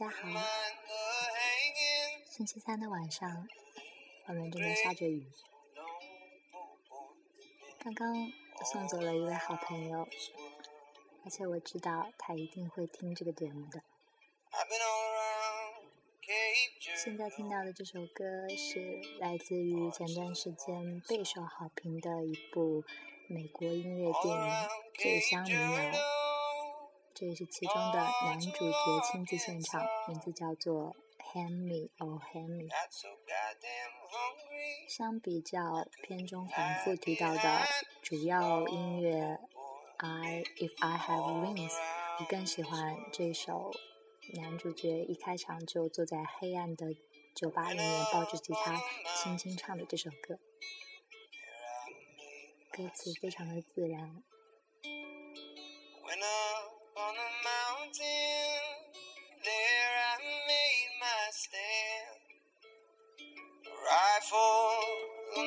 大家好，星期三的晚上，外面正在下着雨。刚刚送走了一位好朋友，而且我知道他一定会听这个节目的。现在听到的这首歌是来自于前段时间备受好评的一部美国音乐电影《醉乡民谣》。这也是其中的男主角亲自献唱，名字叫做《Hand Me Oh Hand Me》。相比较片中反复提到的主要音乐《I If I Have Wings》，我更喜欢这首男主角一开场就坐在黑暗的酒吧里面抱着吉他轻轻唱的这首歌，歌词非常的自然。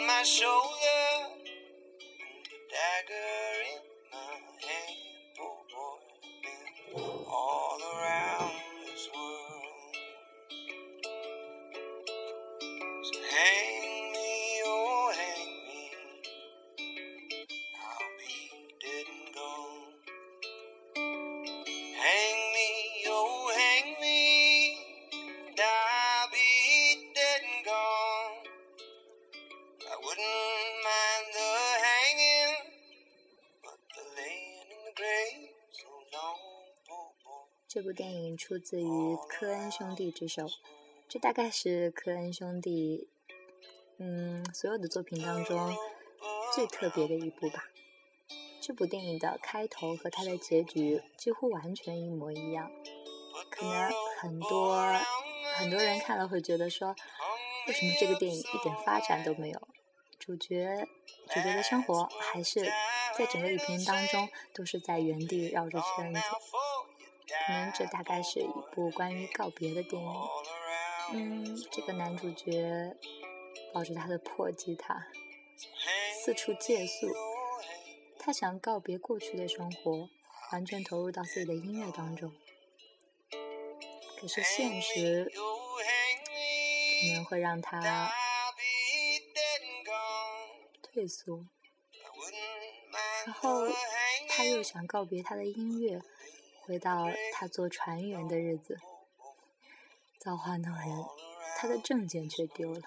My shoulder. And a dagger in 出自于科恩兄弟之手，这大概是科恩兄弟，嗯，所有的作品当中最特别的一部吧。这部电影的开头和它的结局几乎完全一模一样，可能很多很多人看了会觉得说，为什么这个电影一点发展都没有？主角主角的生活还是在整个影片当中都是在原地绕着圈子，可能这大概是一部关于告别的电影。嗯，这个男主角抱着他的破吉他四处借宿，他想告别过去的生活，完全投入到自己的音乐当中。可是现实可能会让他。退缩，然后他又想告别他的音乐，回到他做船员的日子。造化弄人，他的证件却丢了。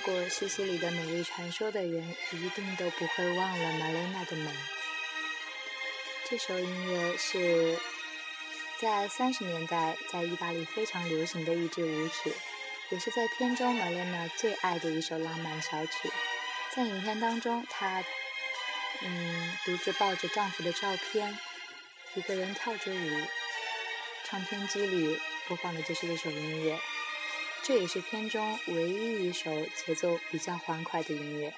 过《西西里的美丽传说》的人，一定都不会忘了玛莲娜的美。这首音乐是在三十年代在意大利非常流行的一支舞曲，也是在片中玛莲娜最爱的一首浪漫小曲。在影片当中，她嗯独自抱着丈夫的照片，一个人跳着舞，唱片机里播放的就是这首音乐。这也是片中唯一一首节奏比较欢快的音乐。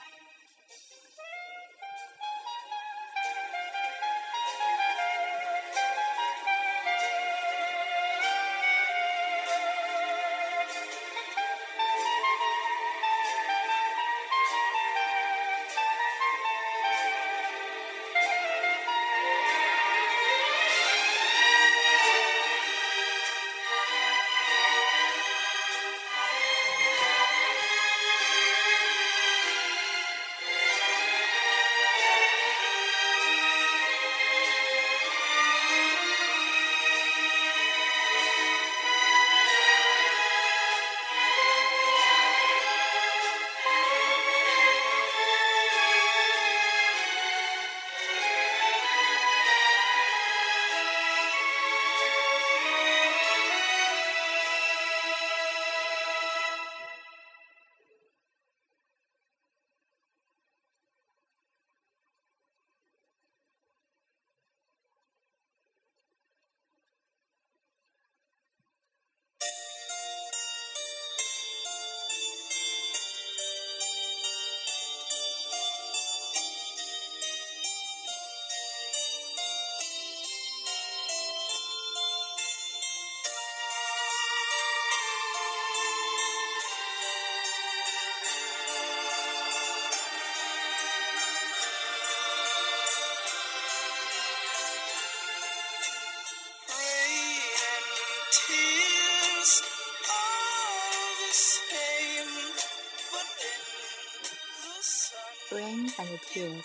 Rain and tears，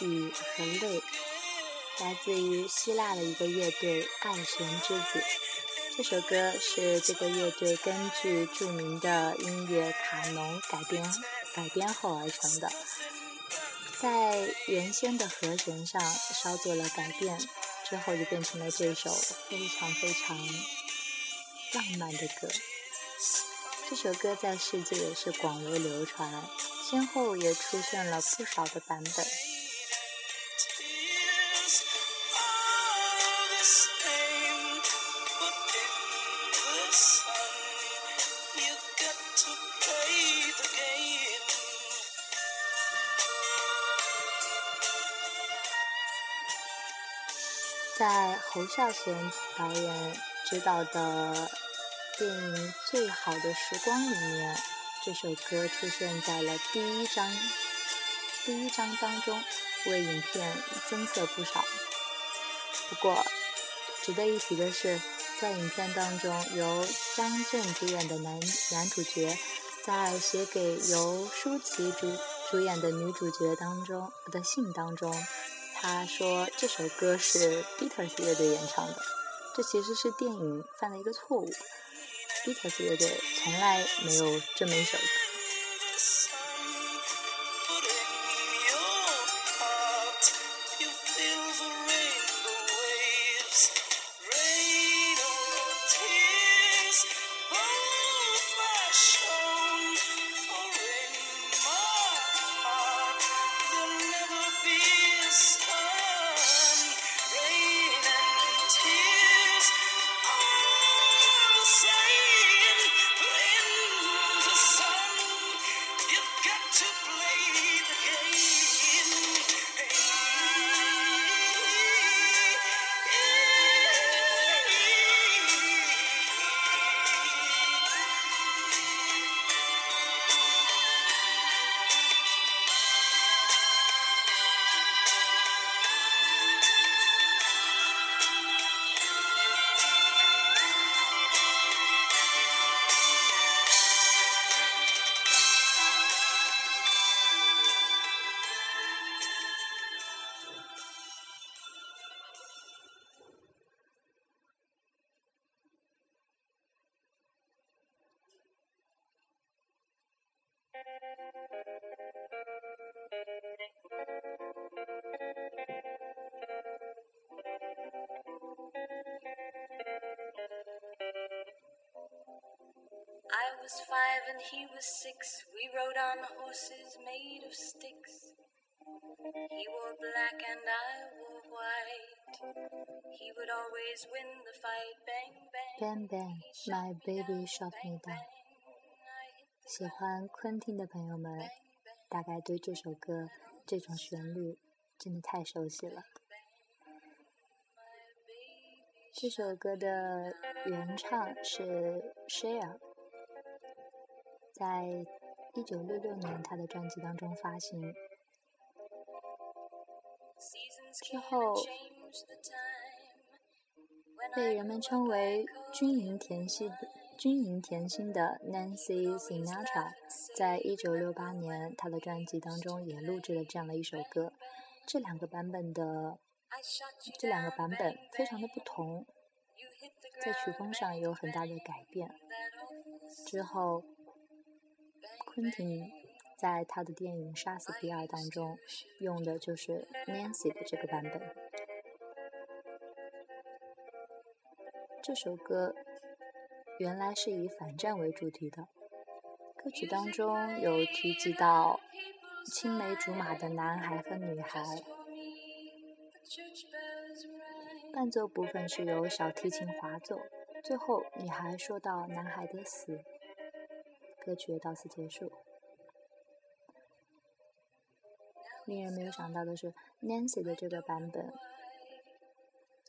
雨和泪，来自于希腊的一个乐队爱神之子。这首歌是这个乐队根据著名的音乐卡农改编改编后而成的，在原先的和弦上稍做了改变，之后就变成了这首非常非常浪漫的歌。这首歌在世界也是广为流传，先后也出现了不少的版本。在侯孝贤导演执导的电影《最好的时光》里面，这首歌出现在了第一章第一章当中，为影片增色不少。不过，值得一提的是，在影片当中，由张震主演的男男主角，在写给由舒淇主主演的女主角当中的信当中。他说这首歌是 Beatles 乐队演唱的，这其实是电影犯的一个错误。Beatles 乐队从来没有这么一首歌。was five and he was six. We rode on horses made of sticks. He wore black and I wore white. He would always win the fight. Bang bang. Bang bang, my baby shot me down. 喜欢昆汀的朋友们，大概对这首歌这种旋律真的太熟悉了。这首歌的原唱是 Cher。 在一九六六年，他的专辑当中发行之后，被人们称为“军营甜心”军营甜心的 Nancy Sinatra，在一九六八年他的专辑当中也录制了这样的一首歌。这两个版本的这两个版本非常的不同，在曲风上有很大的改变。之后。昆汀在他的电影《杀死比尔》当中用的就是 Nancy 的这个版本。这首歌原来是以反战为主题的，歌曲当中有提及到青梅竹马的男孩和女孩。伴奏部分是由小提琴滑奏，最后女孩说到男孩的死。歌曲到此结束。令人没有想到的是，Nancy 的这个版本，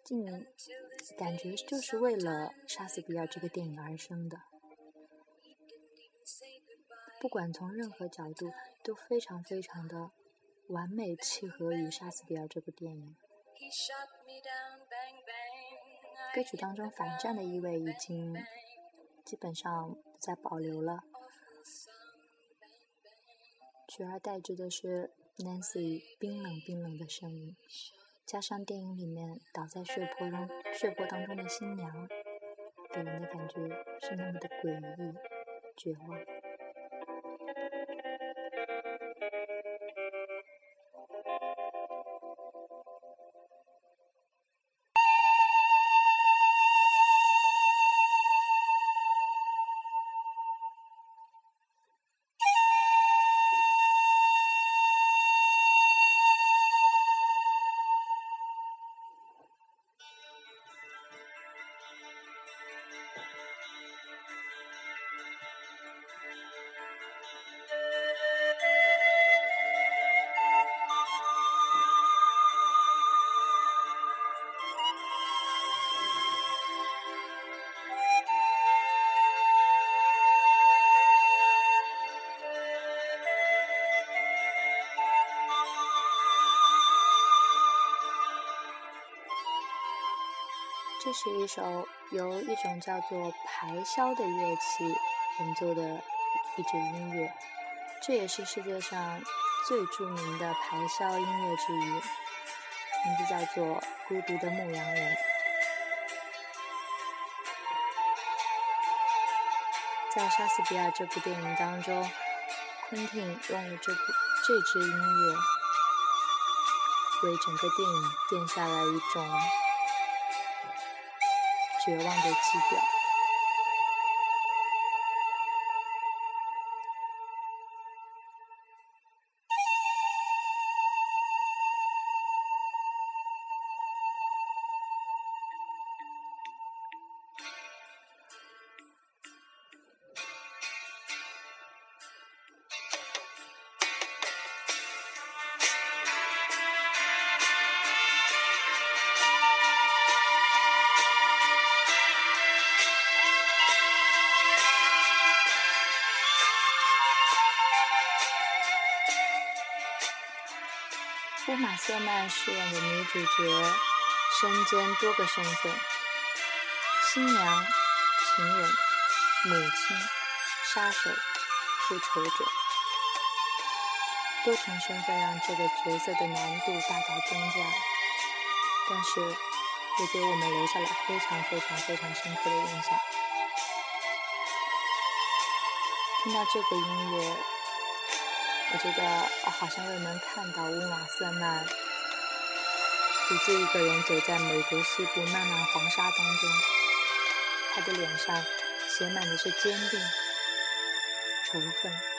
竟感觉就是为了《杀死比尔》这个电影而生的。不管从任何角度，都非常非常的完美契合于《杀死比尔》这部电影。歌曲当中反战的意味已经基本上不再保留了。取而代之的是 Nancy 冰冷冰冷的声音，加上电影里面倒在血泊中血泊当中的新娘，给人的感觉是那么的诡异、绝望。是一首由一种叫做排箫的乐器演奏的一支音乐，这也是世界上最著名的排箫音乐之一，名字叫做《孤独的牧羊人》。在莎士比亚这部电影当中，昆汀用了这部这支音乐为整个电影定下了一种。绝望的基调。乌玛·瑟曼饰演的女主角身兼多个身份：新娘、情人、母亲、杀手、复仇者。多重身份让这个角色的难度大大增加，但是也给我们留下了非常非常非常深刻的印象。听到这个音乐。我觉得我好像又能看到乌玛·瑟曼独自一个人走在美国西部漫漫黄沙当中，他的脸上写满的是坚定、仇恨。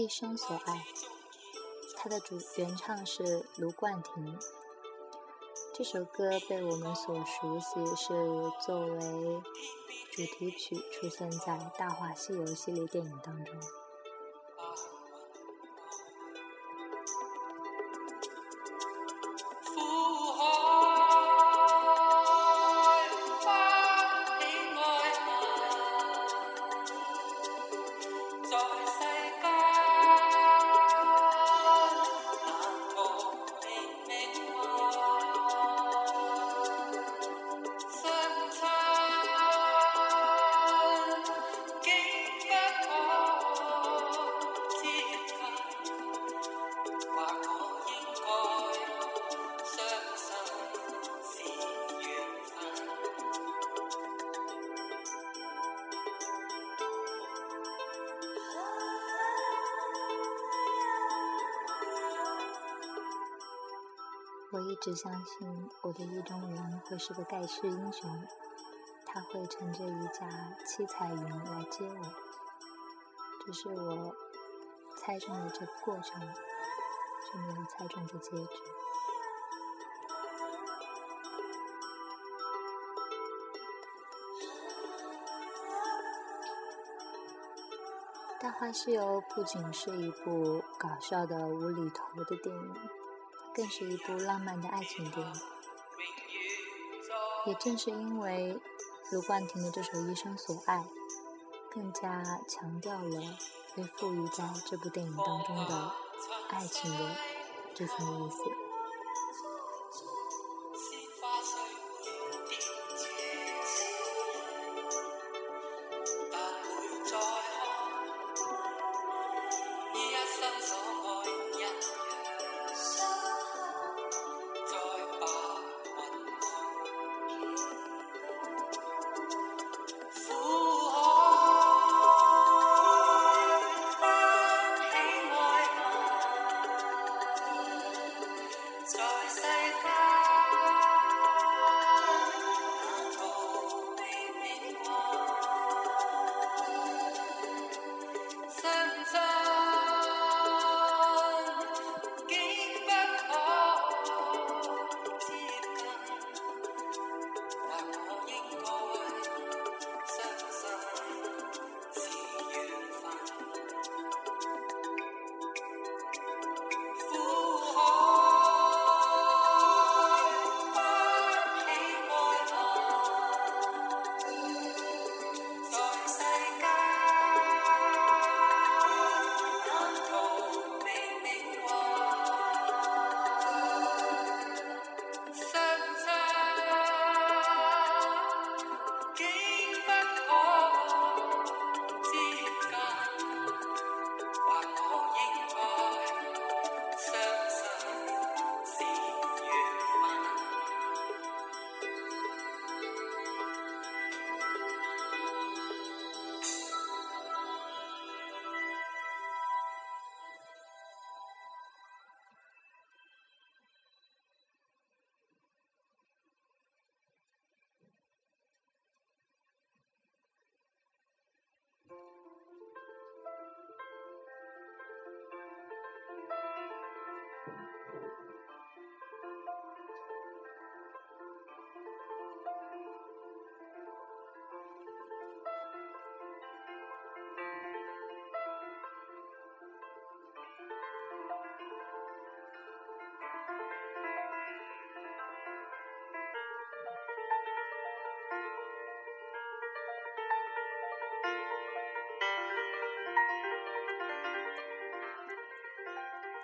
一生所爱，它的主原唱是卢冠廷。这首歌被我们所熟悉，是作为主题曲出现在《大话西游》系列电影当中。直相信我的意中人会是个盖世英雄，他会乘着一架七彩云来接我。只是我猜中了这个过程，却没有猜中这结局。《大话西游》不仅是一部搞笑的无厘头的电影。更是一部浪漫的爱情电影。也正是因为卢冠廷的这首《一生所爱》，更加强调了被赋予在这部电影当中的爱情的这层意思。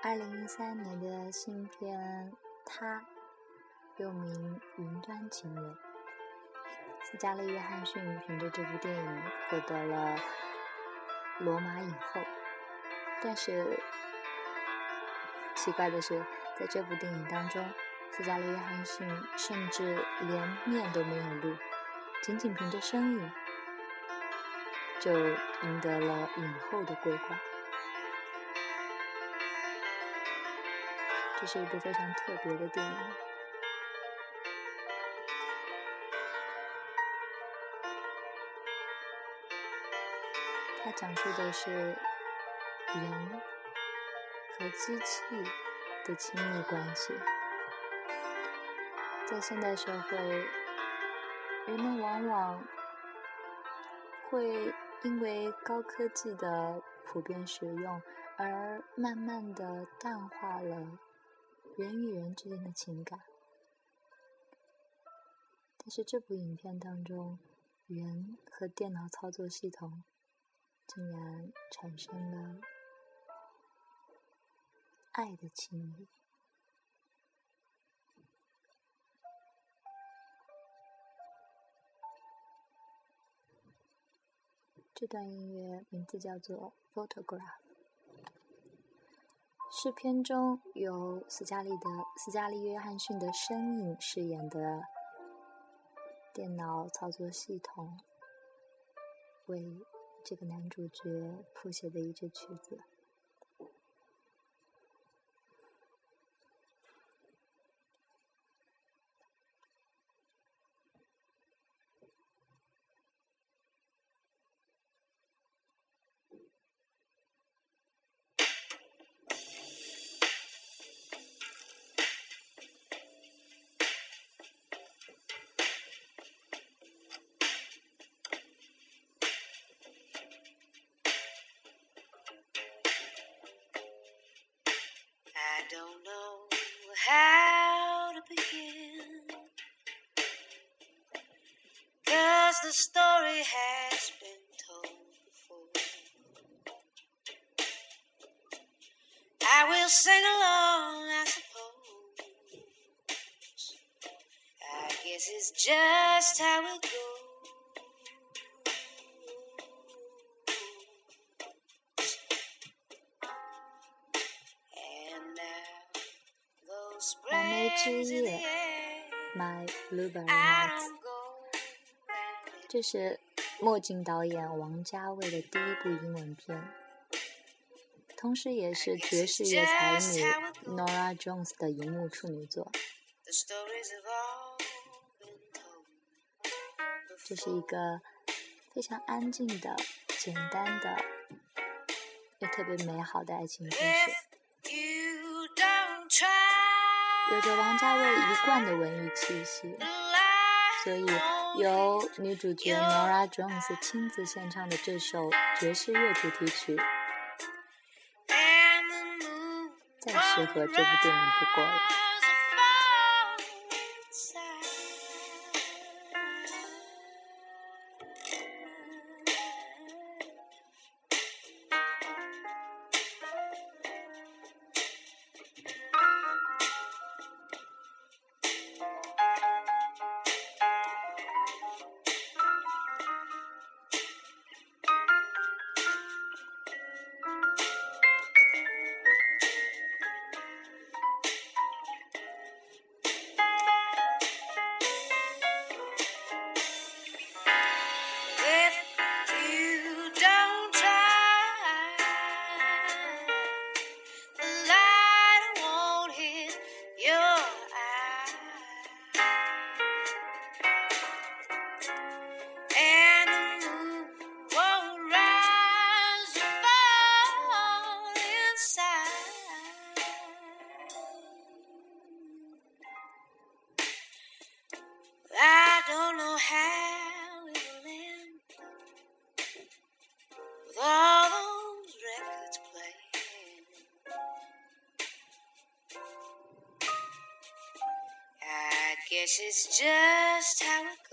二零一三年的新片《他》，又名《云端情人》，斯嘉丽·约翰逊凭着这部电影获得了罗马影后。但是奇怪的是，在这部电影当中，斯嘉丽·约翰逊甚至连面都没有露，仅仅凭着声音就赢得了影后的桂冠。是一部非常特别的电影。它讲述的是人和机器的亲密关系。在现代社会，人们往往会因为高科技的普遍使用，而慢慢的淡化了人与人之间的情感。但是这部影片当中，人和电脑操作系统竟然产生了爱的亲密。这段音乐名字叫做《Photograph》，是片中由斯嘉丽的斯嘉丽·约翰逊的身影饰演的。电脑操作系统为这个男主角谱写的一支曲子。Just how it goes.《蓝莓之夜》，My Blueberry Nights，这是墨镜导演王家卫的第一部英文片，同时也是爵士乐才女 Nora Jones 的荧幕处女作。这是一个非常安静的、简单的又特别美好的爱情故事。有着王家卫一贯的文艺气息，所以由女主角 Nora Jones 亲自献唱的这首爵士乐主题曲，再适合这部电影不过了。It's just how it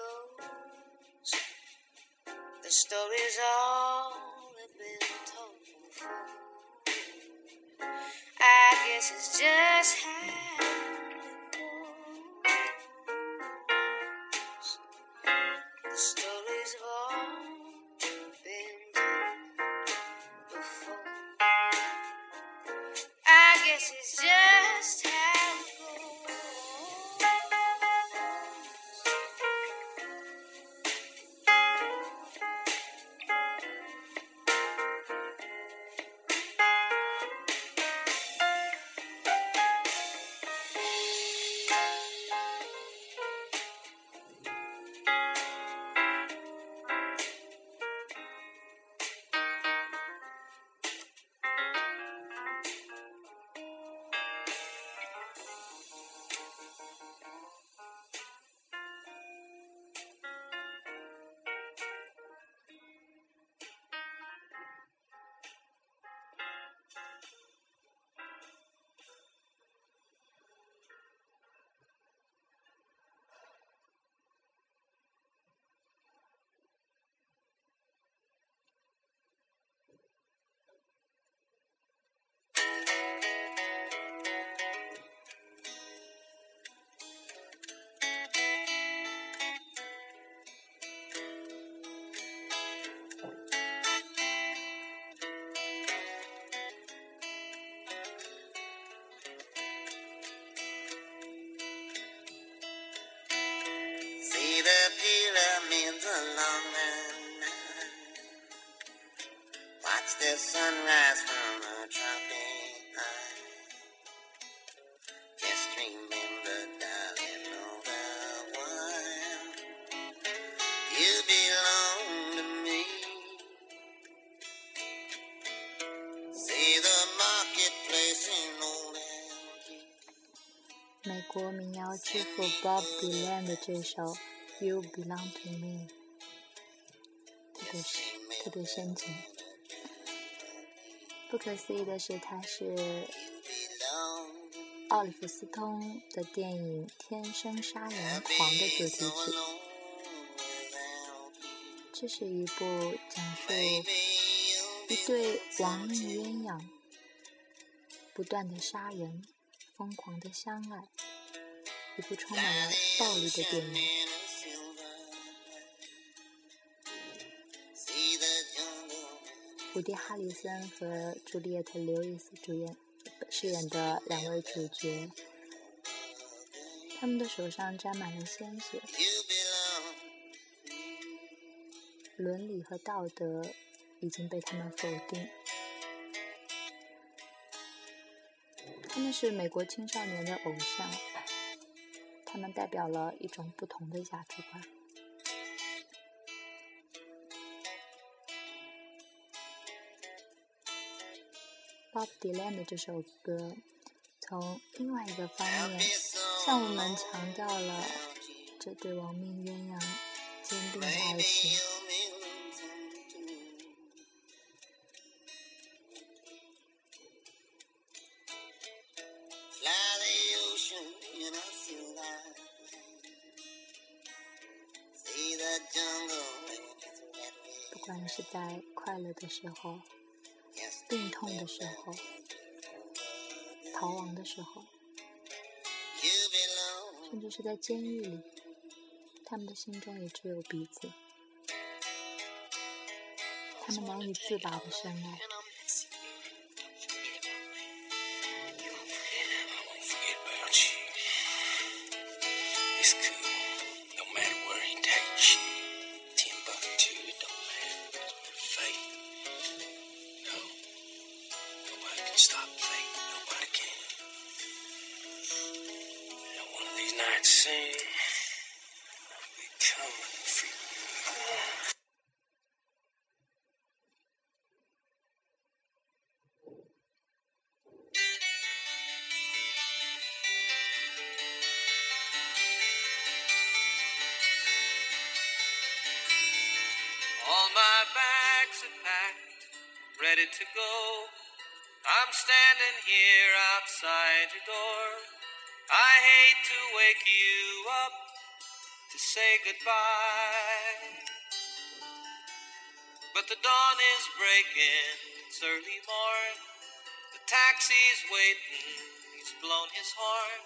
美国民谣之父 Bob Dylan 的这首《You Belong to Me》特别特别深情。不可思议的是，它是奥利弗·斯通的电影《天生杀人狂》的主题曲。这是一部讲述一对亡命鸳鸯不断的杀人、疯狂的相爱，一部充满了暴力的电影。伍迪·哈里森和朱丽叶特·刘易斯主演饰演的两位主角，他们的手上沾满了鲜血。伦理和道德已经被他们否定，他们是美国青少年的偶像，他们代表了一种不同的价值观。Bob Dylan 的这首歌，从另外一个方面向我们强调了这对亡命鸳鸯坚定的爱情。是在快乐的时候、病痛的时候、逃亡的时候，甚至是在监狱里，他们的心中也只有彼此。他们难以自拔的深爱。But the dawn is breaking, it's early morn. The taxi's waiting, he's blown his horn.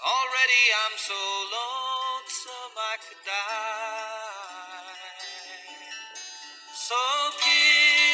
Already I'm so lonesome I could die. So kiss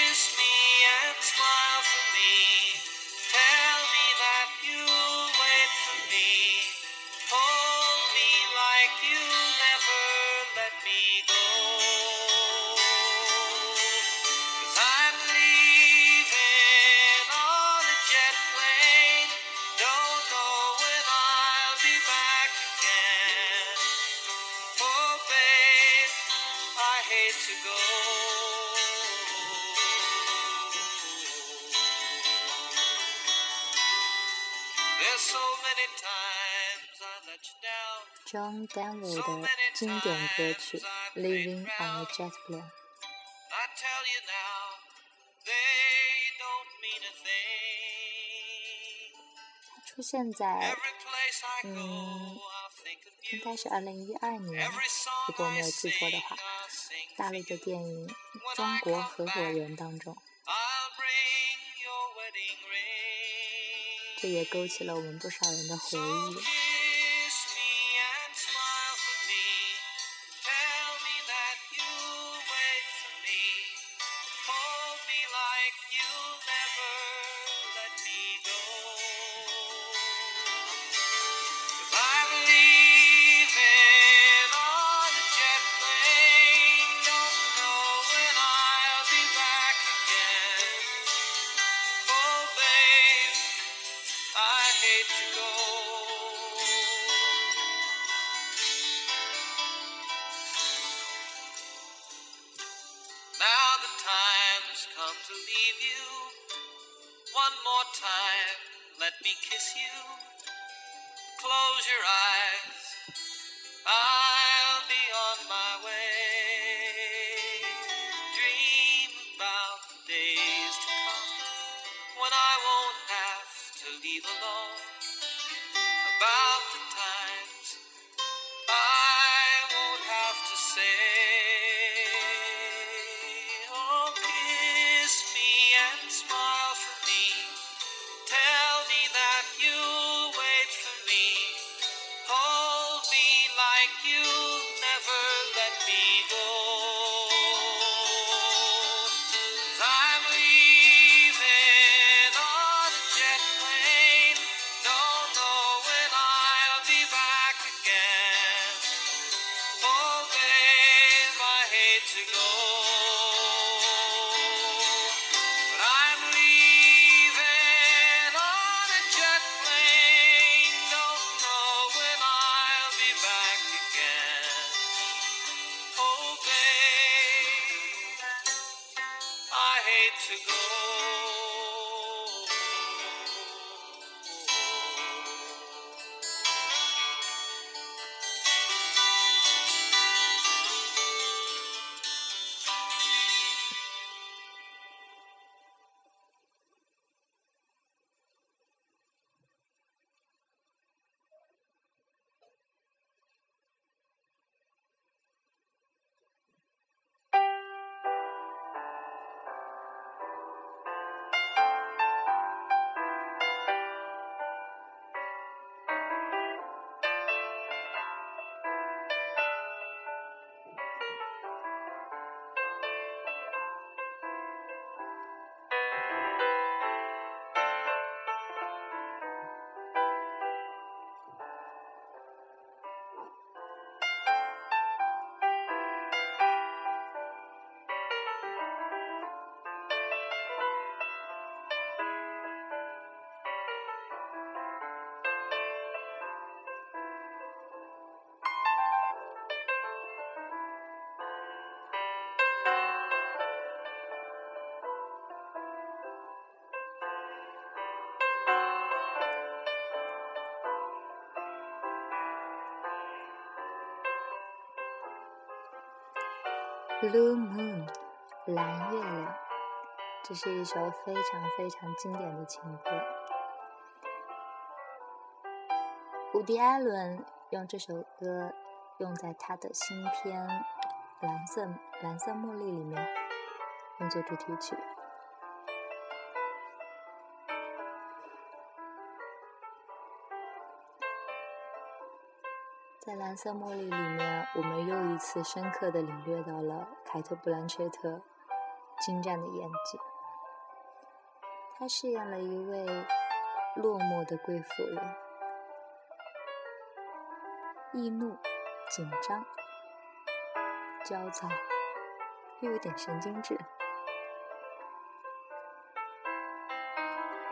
John Denver 的经典歌曲《Living on a Jet Plane》。出现在，嗯，应该是二零一二年，如果我没有记错的话，大陆的电影《中国合伙人》当中，这也勾起了我们不少人的回忆。To go. Blue Moon，蓝月亮，这是一首非常非常经典的情歌。伍迪·艾伦用这首歌用在他的新片《蓝色蓝色茉莉》里面，用作主题曲。在《蓝色茉莉》里面，我们又一次深刻的领略到了凯特·布兰切特精湛的演技。她饰演了一位落寞的贵妇人，易怒、紧张、焦躁，又有点神经质。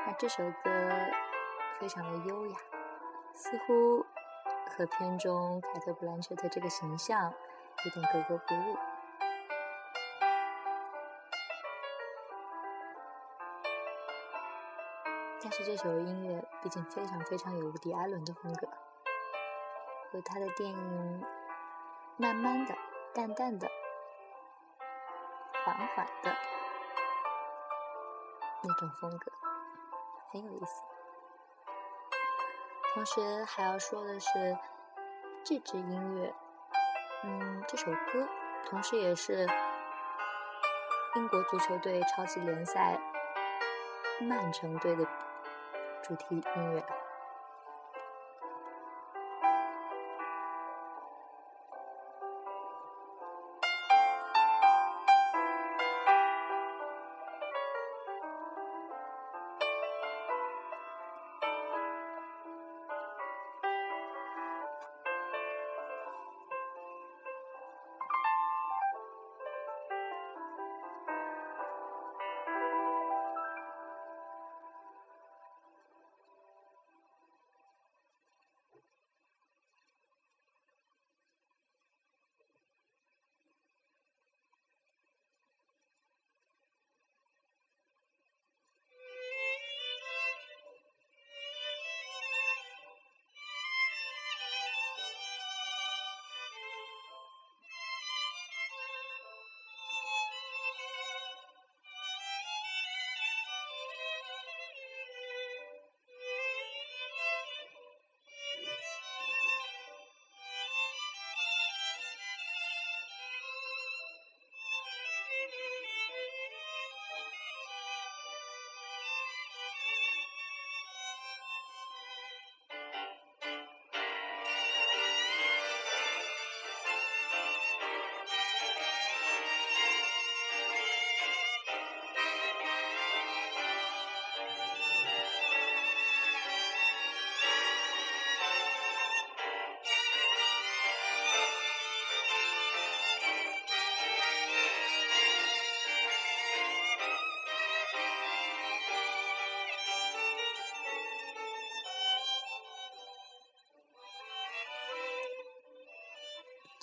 那这首歌非常的优雅，似乎。和片中凯特·布兰切特这个形象有点格格不入，但是这首音乐毕竟非常非常有伍迪·艾伦的风格，有他的电影慢慢的、淡淡的、缓缓的那种风格，很有意思。同时还要说的是，这支音乐，嗯，这首歌，同时也是英国足球队超级联赛曼城队的主题音乐。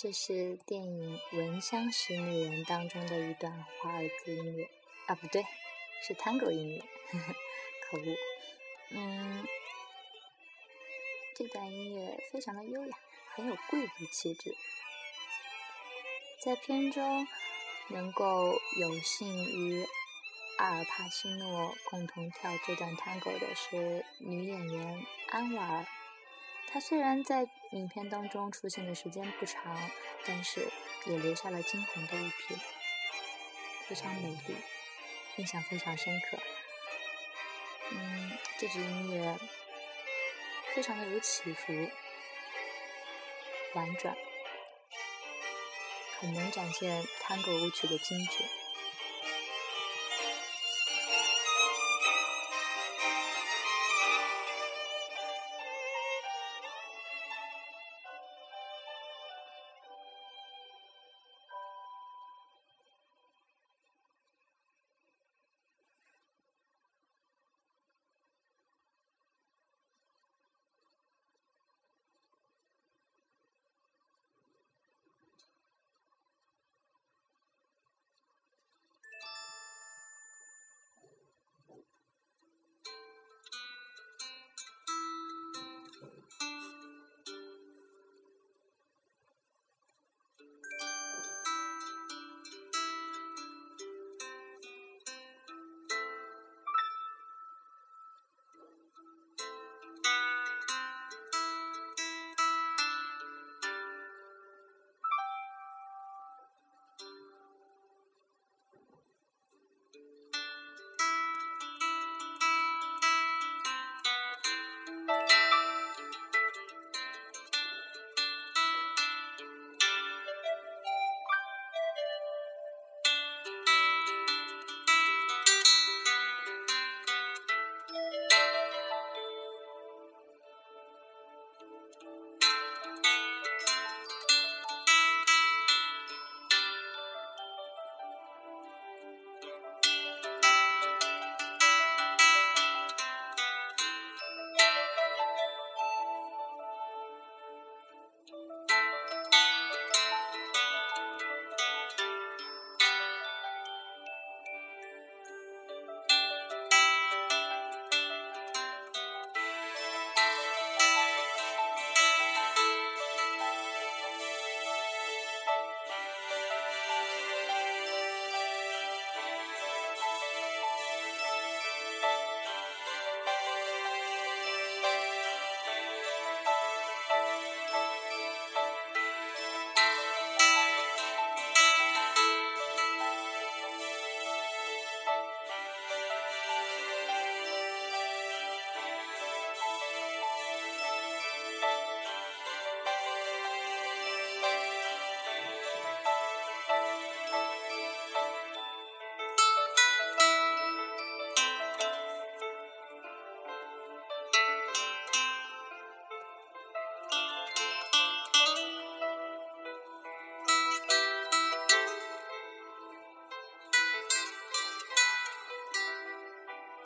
这是电影《闻香识女人》当中的一段华尔兹音乐，啊，不对，是 Tango 音乐，可恶。嗯，这段音乐非常的优雅，很有贵族气质。在片中，能够有幸与阿尔帕西诺共同跳这段 Tango 的是女演员安瓦尔。她虽然在影片当中出现的时间不长，但是也留下了惊鸿的一瞥，非常美丽，印象非常深刻。嗯，这支音乐非常的有起伏，婉转，很能展现探戈舞曲的精致。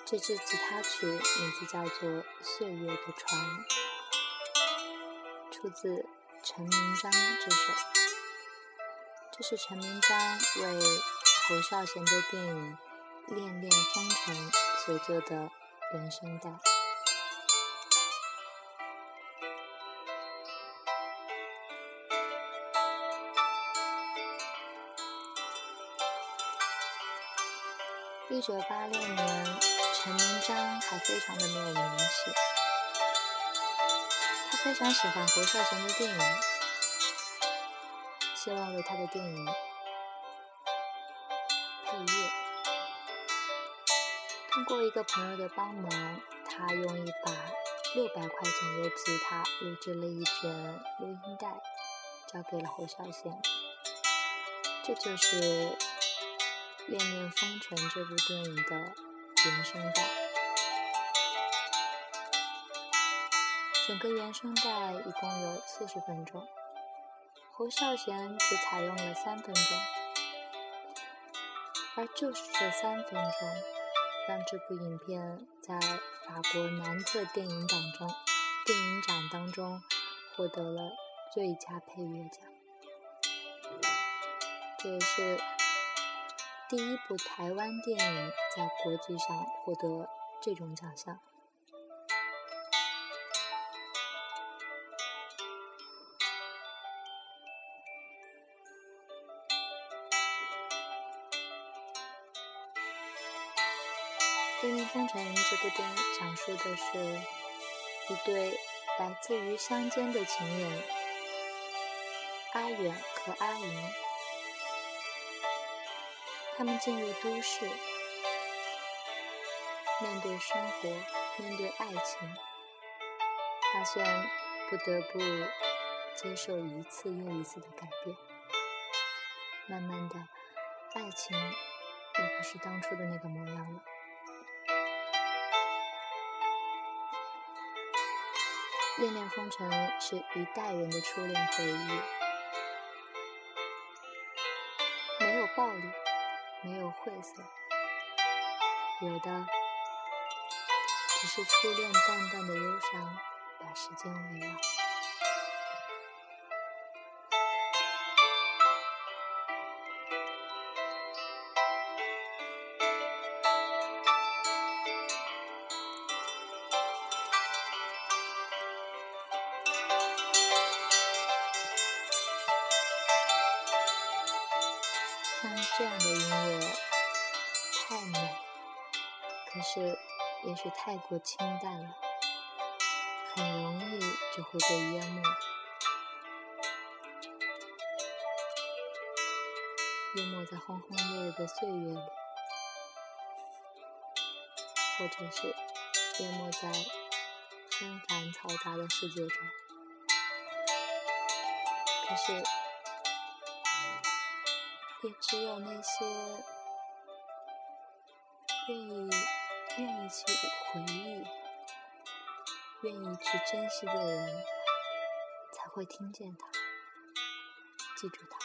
这支吉他曲名字叫做《岁月的船》，出自陈明章这首。这是陈明章为侯孝贤的电影《恋恋风尘》所做的原声带。一九八六年。陈明章还非常的没有名气，他非常喜欢侯孝贤的电影，希望为他的电影配乐。通过一个朋友的帮忙，他用一把六百块钱的吉他录制了一卷录音带，交给了侯孝贤。这就是《恋恋风尘》这部电影的。原声带，整个原声带一共有四十分钟，侯孝贤只采用了三分钟，而就是这三分钟，让这部影片在法国南特电影奖中电影展当中获得了最佳配乐奖。这也是第一部台湾电影在国际上获得这种奖项。《恋恋风尘》这部电影讲述的是一对来自于乡间的情人阿远和阿莹，他们进入都市，面对生活，面对爱情，发现不得不接受一次又一次的改变。慢慢的，爱情也不是当初的那个模样了。《恋恋风尘》是一代人的初恋回忆，晦涩，有的只是初恋淡淡的忧伤，把时间围绕。像这样的音乐太美，可是也许太过清淡了，很容易就会被淹没，淹没在轰轰烈烈的岁月里，或者是淹没在纷繁嘈杂的世界中。可是。也只有那些愿意愿意去回忆、愿意去珍惜的人，才会听见他，记住他。